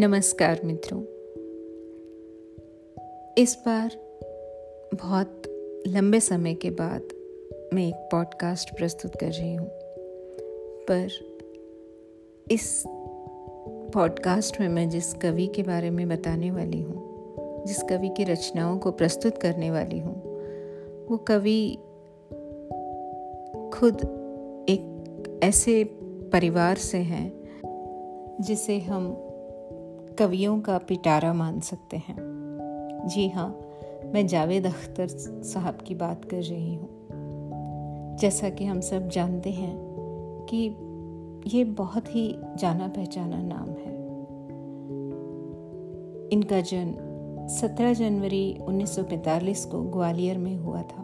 नमस्कार मित्रों। इस बार बहुत लंबे समय के बाद मैं एक पॉडकास्ट प्रस्तुत कर रही हूँ। पर इस पॉडकास्ट में मैं जिस कवि के बारे में बताने वाली हूँ, जिस कवि की रचनाओं को प्रस्तुत करने वाली हूँ, वो कवि खुद एक ऐसे परिवार से हैं, जिसे हम कवियों का पिटारा मान सकते हैं। जी हाँ मैं जावेद अख्तर साहब की बात कर रही हूँ। जैसा कि हम सब जानते हैं कि ये बहुत ही जाना पहचाना नाम है। इनका जन्म 17 जनवरी 1945 को ग्वालियर में हुआ था।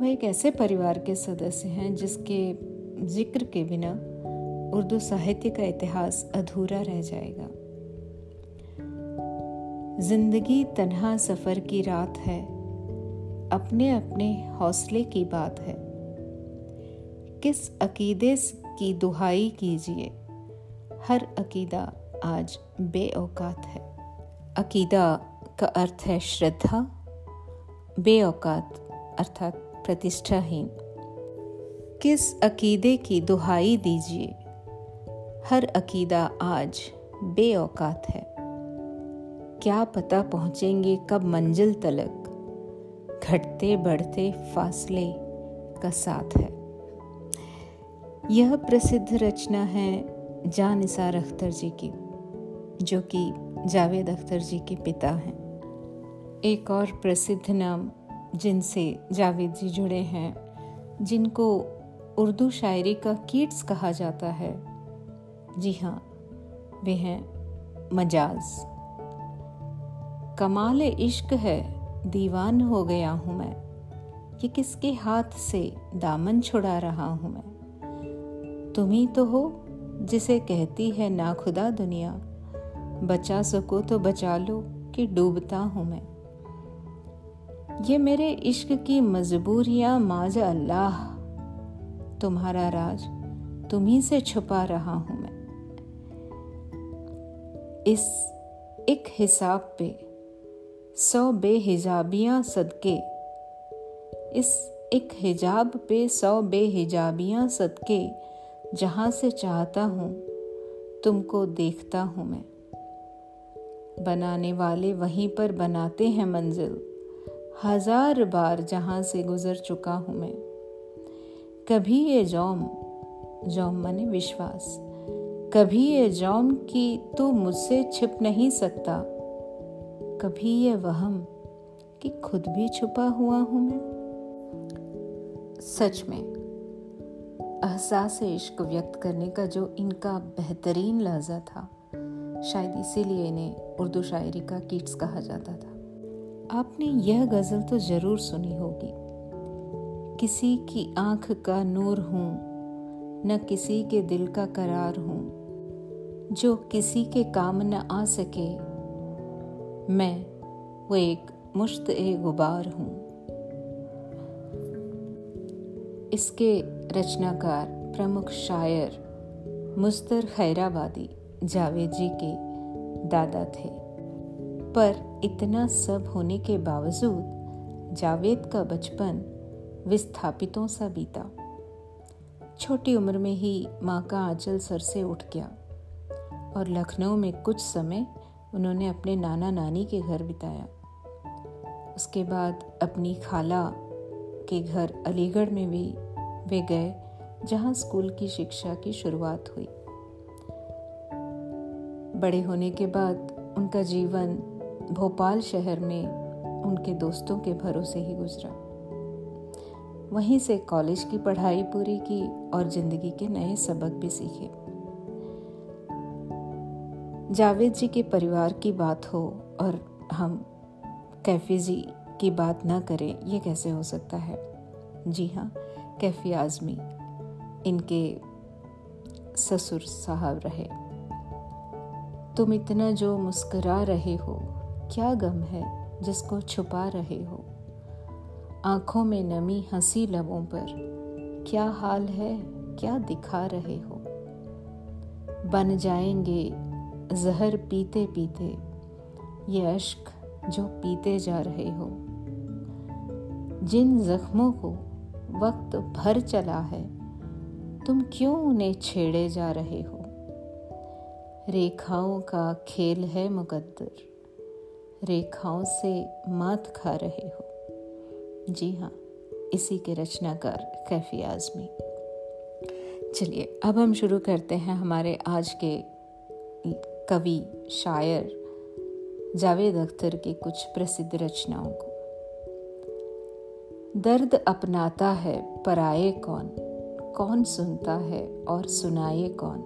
वह एक ऐसे परिवार के सदस्य हैं जिसके ज़िक्र के बिना उर्दू साहित्य का इतिहास अधूरा रह जाएगा। ज़िंदगी तन्हा सफ़र की रात है। अपने अपने हौसले की बात है। किस अकीदे की दुहाई कीजिए। हर अकीदा आज बेऔकात है। अकीदा का अर्थ है श्रद्धा। बेऔकात अर्थात प्रतिष्ठाहीन। किस अकीदे की दुहाई दीजिए। हर अकीदा आज बेऔकात है। क्या पता पहुँचेंगे कब मंजिल तलक। घटते बढ़ते फासले का साथ है। यह प्रसिद्ध रचना है जान निसार अख्तर जी की, जो कि जावेद अख्तर जी के पिता हैं। एक और प्रसिद्ध नाम जिनसे जावेद जी जुड़े हैं, जिनको उर्दू शायरी का कीट्स कहा जाता है जी हाँ वे हैं मजाज। कमाल इश्क है, दीवान हो गया हूँ मैं। ये किसके हाथ से दामन छुड़ा रहा हूँ मैं? तुम ही तो हो जिसे कहती है ना खुदा दुनिया। बचा सको तो बचा लो कि डूबता हूँ मैं। ये मेरे इश्क की मजबूरियाँ, माज अल्लाह। तुम्हारा राज तुम्ही से छुपा रहा हूँ मैं। इस एक हिसाब पे सौ बेहिजाबियाँ सदके। इस एक हिजाब पे सौ बेहिजाबियाँ सदके, जहाँ से चाहता हूँ, तुमको देखता हूँ मैं। बनाने वाले वहीं पर बनाते हैं मंजिल, हज़ार बार जहाँ से गुजर चुका हूँ मैं। कभी ये जौम जौम मने विश्वास। कभी ये जौन कि तू मुझसे छिप नहीं सकता। कभी ये वहम कि खुद भी छुपा हुआ हूँ मैं। सच में, एहसास इश्क व्यक्त करने का जो इनका बेहतरीन लहजा था। शायद इसीलिए इन्हें उर्दू शायरी का कीट्स कहा जाता था। आपने यह गज़ल तो ज़रूर सुनी होगी। किसी की आँख का नूर हूँ, न किसी के दिल का करार हूँ। जो किसी के काम न आ सके। मैं वो एक मुश्त ए गुबार हूँ। इसके रचनाकार, प्रमुख शायर, मुस्तर खैराबादी जावेद जी के दादा थे। पर इतना सब होने के बावजूद जावेद का बचपन विस्थापितों सा बीता। छोटी उम्र में ही माँ का आंचल सर से उठ गया। और लखनऊ में कुछ समय उन्होंने अपने नाना नानी के घर बिताया। उसके बाद अपनी खाला के घर अलीगढ़ में भी वे गए, जहाँ स्कूल की शिक्षा की शुरुआत हुई। बड़े होने के बाद उनका जीवन भोपाल शहर में उनके दोस्तों के भरोसे ही गुजरा। वहीं से कॉलेज की पढ़ाई पूरी की और ज़िंदगी के नए सबक भी सीखे। जावेद जी के परिवार की बात हो और हम कैफी जी की बात ना करें, ये कैसे हो सकता है? जी हाँ कैफी आजमी, इनके ससुर साहब रहे। तुम इतना जो मुस्कुरा रहे हो, क्या गम है जिसको छुपा रहे हो? आँखों में नमी हँसी लबों पर, क्या हाल है, क्या दिखा रहे हो? बन जाएँगे जहर पीते पीते ये अश्क जो पीते जा रहे हो। जिन जख्मों को वक्त भर चला है, तुम क्यों उन्हें छेड़े जा रहे हो? रेखाओं का खेल है मुकद्दर, रेखाओं से मात खा रहे हो। जी हाँ इसी के रचनाकार कैफी आजमी। चलिए, अब हम शुरू करते हैं हमारे आज के कवि, शायर, जावेद अख्तर की कुछ प्रसिद्ध रचनाओं को। दर्द अपनाता है पराए कौन? कौन सुनता है और सुनाए कौन?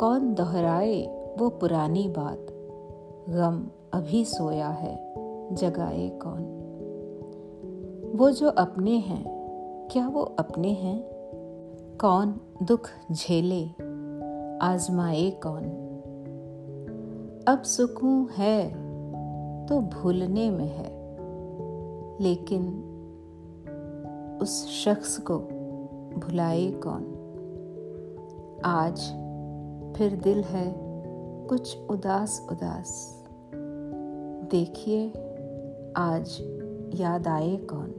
कौन दोहराए वो पुरानी बात? गम अभी सोया है, जगाए कौन? वो जो अपने हैं, क्या वो अपने हैं? कौन दुख झेले, आजमाए कौन? अब सुकून है तो भूलने में है। लेकिन उस शख्स को भुलाए कौन? आज फिर दिल है कुछ उदास उदास। देखिए आज याद आए कौन?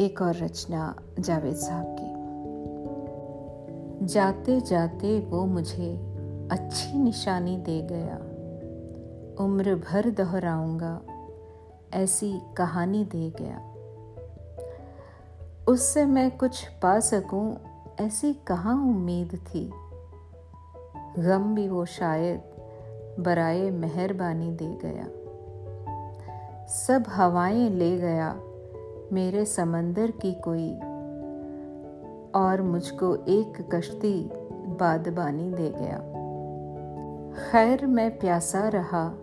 एक और रचना जावेद साहब की। जाते जाते वो मुझे अच्छी निशानी दे गया। उम्र भर दोहराऊँगा, ऐसी कहानी दे गया। उससे मैं कुछ पा सकूँ, ऐसी कहाँ उम्मीद थी? गम भी वो शायद बराए मेहरबानी दे गया। सब हवाएँ ले गया, मेरे समंदर की कोई और मुझको एक कश्ती बादबानी दे गया। खैर, मैं प्यासा रहा,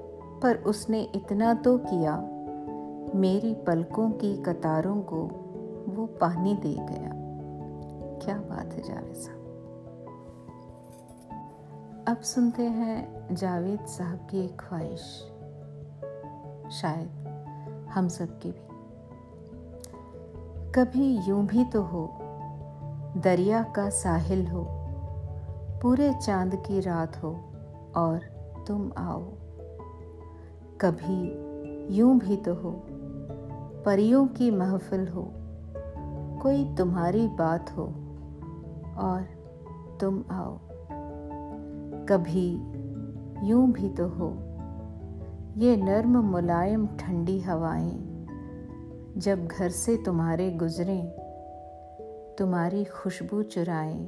पर उसने इतना तो किया। मेरी पलकों की कतारों को वो पानी दे गया। क्या बात है जावेद साहब। अब सुनते हैं जावेद साहब की एक ख्वाहिश। शायद हम सब की भी। कभी यूँ भी तो हो दरिया का साहिल हो, पूरे चाँद की रात हो और तुम आओ। कभी यूँ भी तो हो, परियों की महफिल हो, कोई तुम्हारी बात हो और तुम आओ। कभी यूँ भी तो हो, ये नर्म मुलायम ठंडी हवाएँ जब घर से तुम्हारे गुजरे तुम्हारी खुशबू चुराए,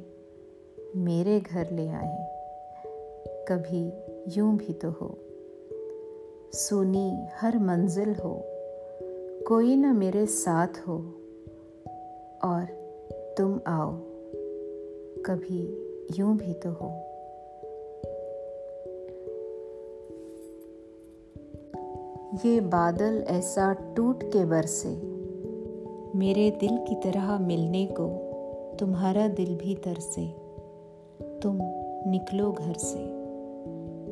मेरे घर ले आए। कभी यूँ भी तो हो। सुनी, हर मंजिल हो। कोई न मेरे साथ हो। और तुम आओ। कभी यूँ भी तो हो। ये बादल ऐसा टूट के बरसे। मेरे दिल की तरह मिलने को तुम्हारा दिल भी तरसे तुम निकलो घर से।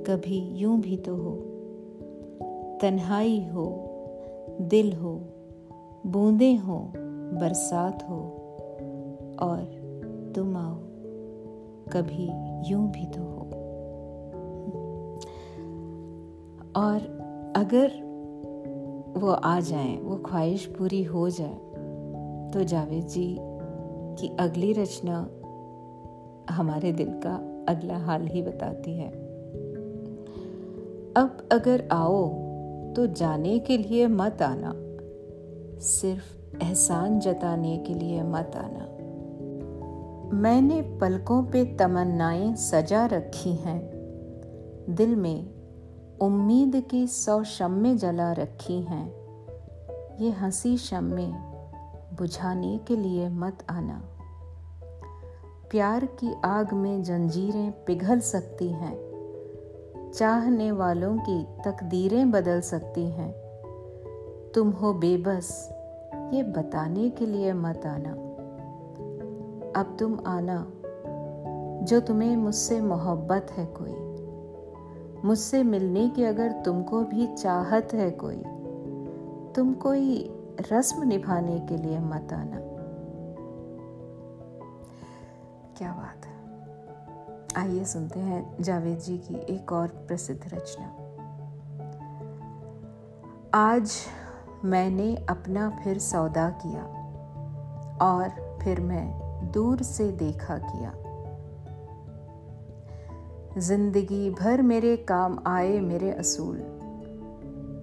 कभी यूँ भी तो हो। तन्हाई हो, दिल हो, बूंदे हो, बरसात हो, और तुम आओ। कभी यूँ भी तो हो। और अगर वो आ जाए, वो ख्वाहिश पूरी हो जाए तो जावेद जी की अगली रचना हमारे दिल का अगला हाल ही बताती है। अब अगर आओ तो जाने के लिए मत आना। सिर्फ़ एहसान जताने के लिए मत आना। मैंने पलकों पे तमन्नाएँ सजा रखी हैं। दिल में उम्मीद की सौ शम्में जला रखी हैं। ये हँसी शम्में बुझाने के लिए मत आना। प्यार की आग में जंजीरें पिघल सकती हैं। चाहने वालों की तकदीरें बदल सकती हैं। तुम हो बेबस, ये बताने के लिए मत आना। अब तुम आना, जो तुम्हें मुझसे मोहब्बत है कोई। मुझसे मिलने की अगर तुमको भी चाहत है कोई, तुम कोई रस्म निभाने के लिए मत आना। क्या बात है। आइए सुनते हैं जावेद जी की एक और प्रसिद्ध रचना। आज मैंने अपना फिर सौदा किया और फिर मैं दूर से देखा किया। ज़िंदगी भर मेरे काम आए मेरे असूल।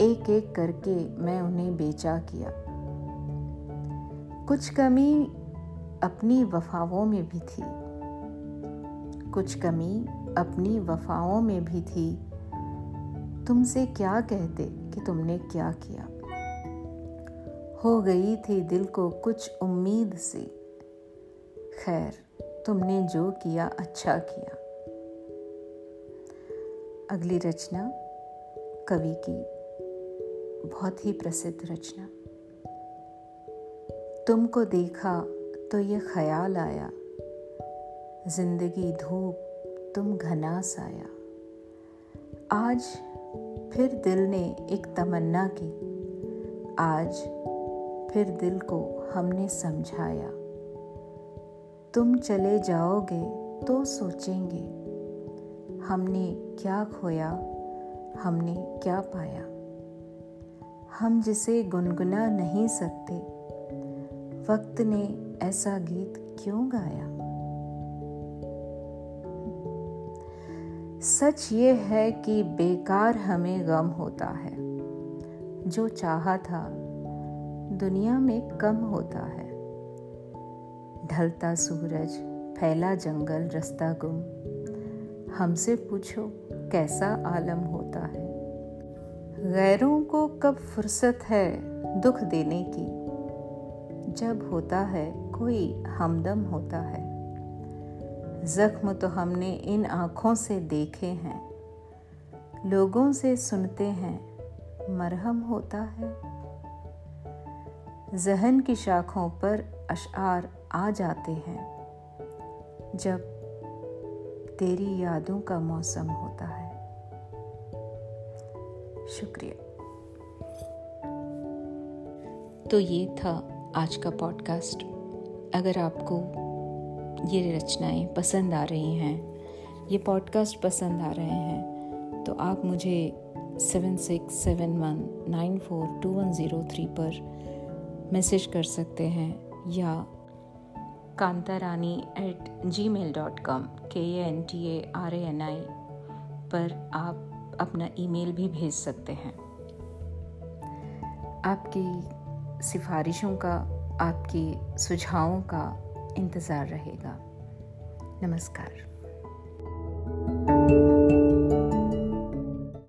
एक एक करके मैं उन्हें बेचा किया। कुछ कमी अपनी वफाओं में भी थी। कुछ कमी अपनी वफाओं में भी थी। तुमसे क्या कहते कि तुमने क्या किया? हो गई थी दिल को कुछ उम्मीद सी। खैर, तुमने जो किया अच्छा किया। अगली रचना कवि की। बहुत ही प्रसिद्ध रचना। तुमको देखा तो ये ख्याल आया। ज़िंदगी धूप तुम घना साया। आज फिर दिल ने एक तमन्ना की। आज फिर दिल को हमने समझाया। तुम चले जाओगे तो सोचेंगे। हमने क्या खोया, हमने क्या पाया। हम जिसे गुनगुना नहीं सकते वक्त ने ऐसा गीत क्यों गाया? सच ये है कि बेकार हमें गम होता है। जो चाहा था, दुनिया में कम होता है। ढलता सूरज, फैला जंगल, रास्ता गुम। हमसे पूछो, कैसा आलम होता है? गैरों को कब फुर्सत है दुख देने की? जब होता है, कोई हमदम होता है। जख्म तो हमने इन आँखों से देखे हैं। लोगों से सुनते हैं, मरहम होता है। जहन की शाखों पर अशार आ जाते हैं, जब तेरी यादों का मौसम होता है। शुक्रिया। तो ये था आज का पॉडकास्ट अगर आपको ये रचनाएँ पसंद आ रही हैं, ये पॉडकास्ट पसंद आ रहे हैं तो आप मुझे seven six seven one nine four two one zero three पर मैसेज कर सकते हैं या Kanta Rani at Gmail dot com K A N T A R A N I पर आप अपना ईमेल भी भेज सकते हैं। आपकी सिफारिशों का आपके सुझावों का इंतज़ार रहेगा। नमस्कार।